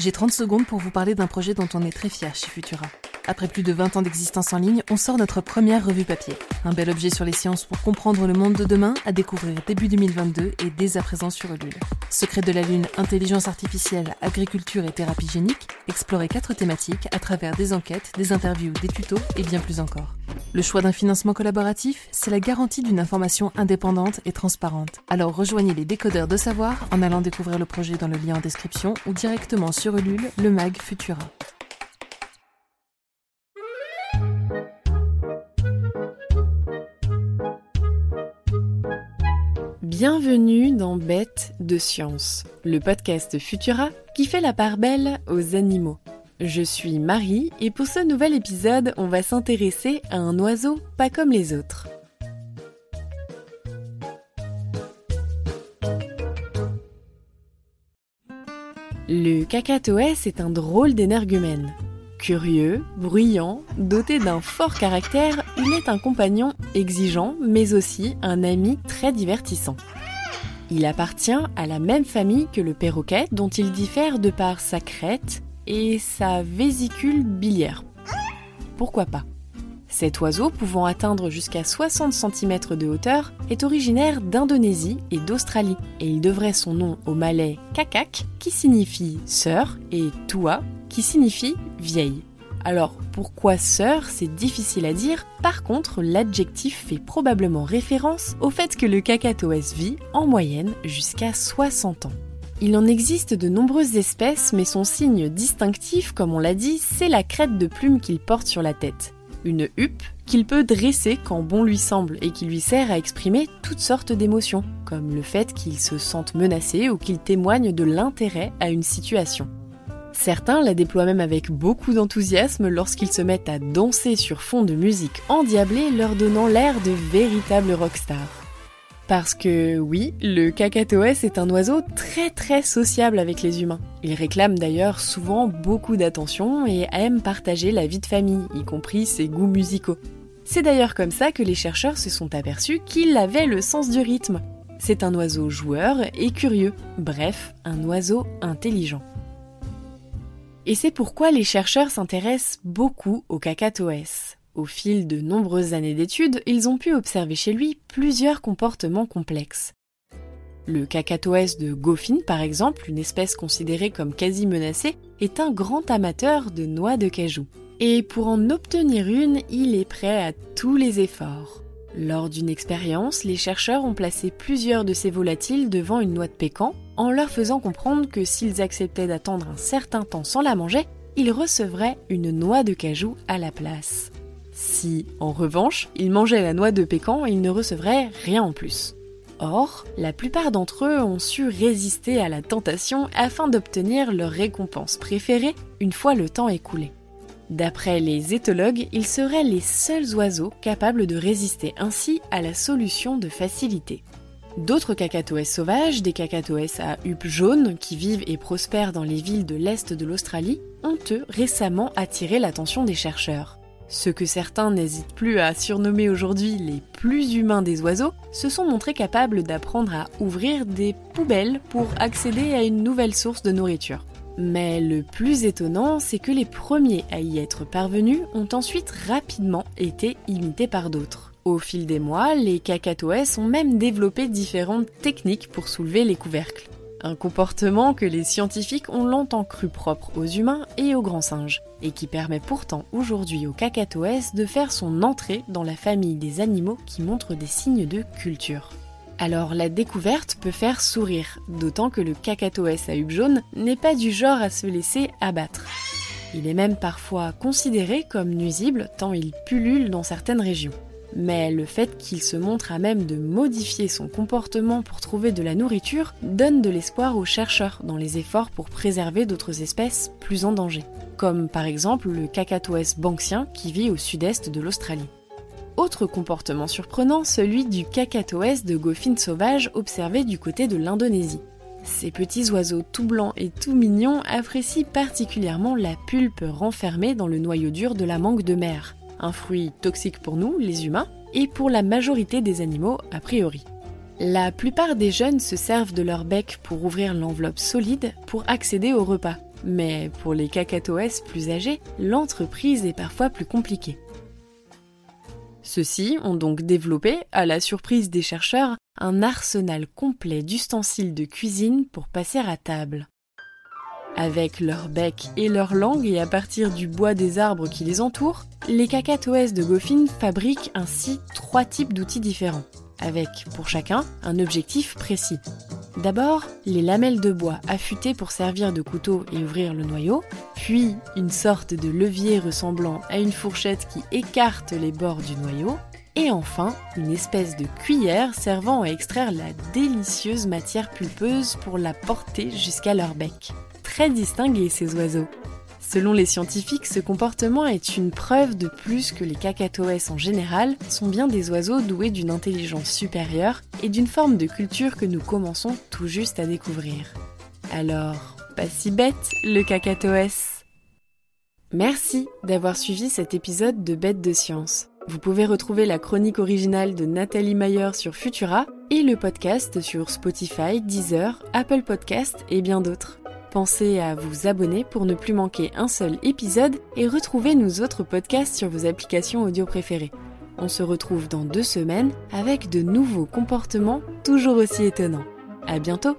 J'ai 30 secondes pour vous parler d'un projet dont on est très fier chez Futura. Après plus de 20 ans d'existence en ligne, on sort notre première revue papier. Un bel objet sur les sciences pour comprendre le monde de demain à découvrir début 2022 et dès à présent sur Ulule. Secret de la Lune, intelligence artificielle, agriculture et thérapie génique, explorer quatre thématiques à travers des enquêtes, des interviews, des tutos et bien plus encore. Le choix d'un financement collaboratif, c'est la garantie d'une information indépendante et transparente. Alors rejoignez les décodeurs de savoir en allant découvrir le projet dans le lien en description ou directement sur Ulule, le mag Futura. Bienvenue dans Bête de Science, le podcast Futura qui fait la part belle aux animaux. Je suis Marie et pour ce nouvel épisode, on va s'intéresser à un oiseau pas comme les autres. Le cacatoès est un drôle d'énergumène. Curieux, bruyant, doté d'un fort caractère, il est un compagnon exigeant, mais aussi un ami très divertissant. Il appartient à la même famille que le perroquet, dont il diffère de par sa crête et sa vésicule biliaire. Pourquoi pas? Cet oiseau, pouvant atteindre jusqu'à 60 cm de hauteur, est originaire d'Indonésie et d'Australie, et il devrait son nom au malais kakak, qui signifie sœur, et tua, qui signifie vieille. Alors, pourquoi sœur, c'est difficile à dire. Par contre, l'adjectif fait probablement référence au fait que le cacatoès vit, en moyenne, jusqu'à 60 ans. Il en existe de nombreuses espèces, mais son signe distinctif, comme on l'a dit, c'est la crête de plume qu'il porte sur la tête. Une huppe qu'il peut dresser quand bon lui semble et qui lui sert à exprimer toutes sortes d'émotions, comme le fait qu'il se sente menacé ou qu'il témoigne de l'intérêt à une situation. Certains la déploient même avec beaucoup d'enthousiasme lorsqu'ils se mettent à danser sur fond de musique endiablée, leur donnant l'air de véritables rockstars. Parce que oui, le cacatoès est un oiseau très très sociable avec les humains. Il réclame d'ailleurs souvent beaucoup d'attention et aime partager la vie de famille, y compris ses goûts musicaux. C'est d'ailleurs comme ça que les chercheurs se sont aperçus qu'il avait le sens du rythme. C'est un oiseau joueur et curieux, bref, un oiseau intelligent. Et c'est pourquoi les chercheurs s'intéressent beaucoup au cacatoès. Au fil de nombreuses années d'études, ils ont pu observer chez lui plusieurs comportements complexes. Le cacatoès de Goffin, par exemple, une espèce considérée comme quasi menacée, est un grand amateur de noix de cajou. Et pour en obtenir une, il est prêt à tous les efforts. Lors d'une expérience, les chercheurs ont placé plusieurs de ces volatiles devant une noix de pécan, en leur faisant comprendre que s'ils acceptaient d'attendre un certain temps sans la manger, ils recevraient une noix de cajou à la place. Si, en revanche, ils mangeaient la noix de pécan, ils ne recevraient rien en plus. Or, la plupart d'entre eux ont su résister à la tentation afin d'obtenir leur récompense préférée une fois le temps écoulé. D'après les éthologues, ils seraient les seuls oiseaux capables de résister ainsi à la solution de facilité. D'autres cacatoès sauvages, des cacatoès à huppe jaune qui vivent et prospèrent dans les villes de l'est de l'Australie, ont eux récemment attiré l'attention des chercheurs. Ceux que certains n'hésitent plus à surnommer aujourd'hui les plus humains des oiseaux se sont montrés capables d'apprendre à ouvrir des poubelles pour accéder à une nouvelle source de nourriture. Mais le plus étonnant, c'est que les premiers à y être parvenus ont ensuite rapidement été imités par d'autres. Au fil des mois, les cacatoès ont même développé différentes techniques pour soulever les couvercles. Un comportement que les scientifiques ont longtemps cru propre aux humains et aux grands singes, et qui permet pourtant aujourd'hui au cacatoès de faire son entrée dans la famille des animaux qui montrent des signes de culture. Alors la découverte peut faire sourire, d'autant que le cacatoès à huppe jaune n'est pas du genre à se laisser abattre. Il est même parfois considéré comme nuisible tant il pullule dans certaines régions. Mais le fait qu'il se montre à même de modifier son comportement pour trouver de la nourriture donne de l'espoir aux chercheurs dans les efforts pour préserver d'autres espèces plus en danger, comme par exemple le cacatoès banksien qui vit au sud-est de l'Australie. Autre comportement surprenant, celui du cacatoès de Goffin sauvage observé du côté de l'Indonésie. Ces petits oiseaux tout blancs et tout mignons apprécient particulièrement la pulpe renfermée dans le noyau dur de la mangue de mer, un fruit toxique pour nous, les humains, et pour la majorité des animaux a priori. La plupart des jeunes se servent de leur bec pour ouvrir l'enveloppe solide pour accéder au repas. Mais pour les cacatoès plus âgés, l'entreprise est parfois plus compliquée. Ceux-ci ont donc développé, à la surprise des chercheurs, un arsenal complet d'ustensiles de cuisine pour passer à table. Avec leur bec et leur langue et à partir du bois des arbres qui les entourent, les cacatoès de Goffin fabriquent ainsi trois types d'outils différents, avec pour chacun un objectif précis. D'abord, les lamelles de bois affûtées pour servir de couteau et ouvrir le noyau, puis une sorte de levier ressemblant à une fourchette qui écarte les bords du noyau, et enfin une espèce de cuillère servant à extraire la délicieuse matière pulpeuse pour la porter jusqu'à leur bec. Très distingués ces oiseaux. Selon les scientifiques, ce comportement est une preuve de plus que les cacatoès en général sont bien des oiseaux doués d'une intelligence supérieure et d'une forme de culture que nous commençons tout juste à découvrir. Alors, pas si bête le cacatoès Merci d'avoir suivi cet épisode de Bête de Science. Vous pouvez retrouver la chronique originale de Nathalie Mayer sur Futura et le podcast sur Spotify, Deezer, Apple Podcast et bien d'autres. Pensez à vous abonner pour ne plus manquer un seul épisode et retrouver nos autres podcasts sur vos applications audio préférées. On se retrouve dans deux semaines avec de nouveaux comportements toujours aussi étonnants. À bientôt!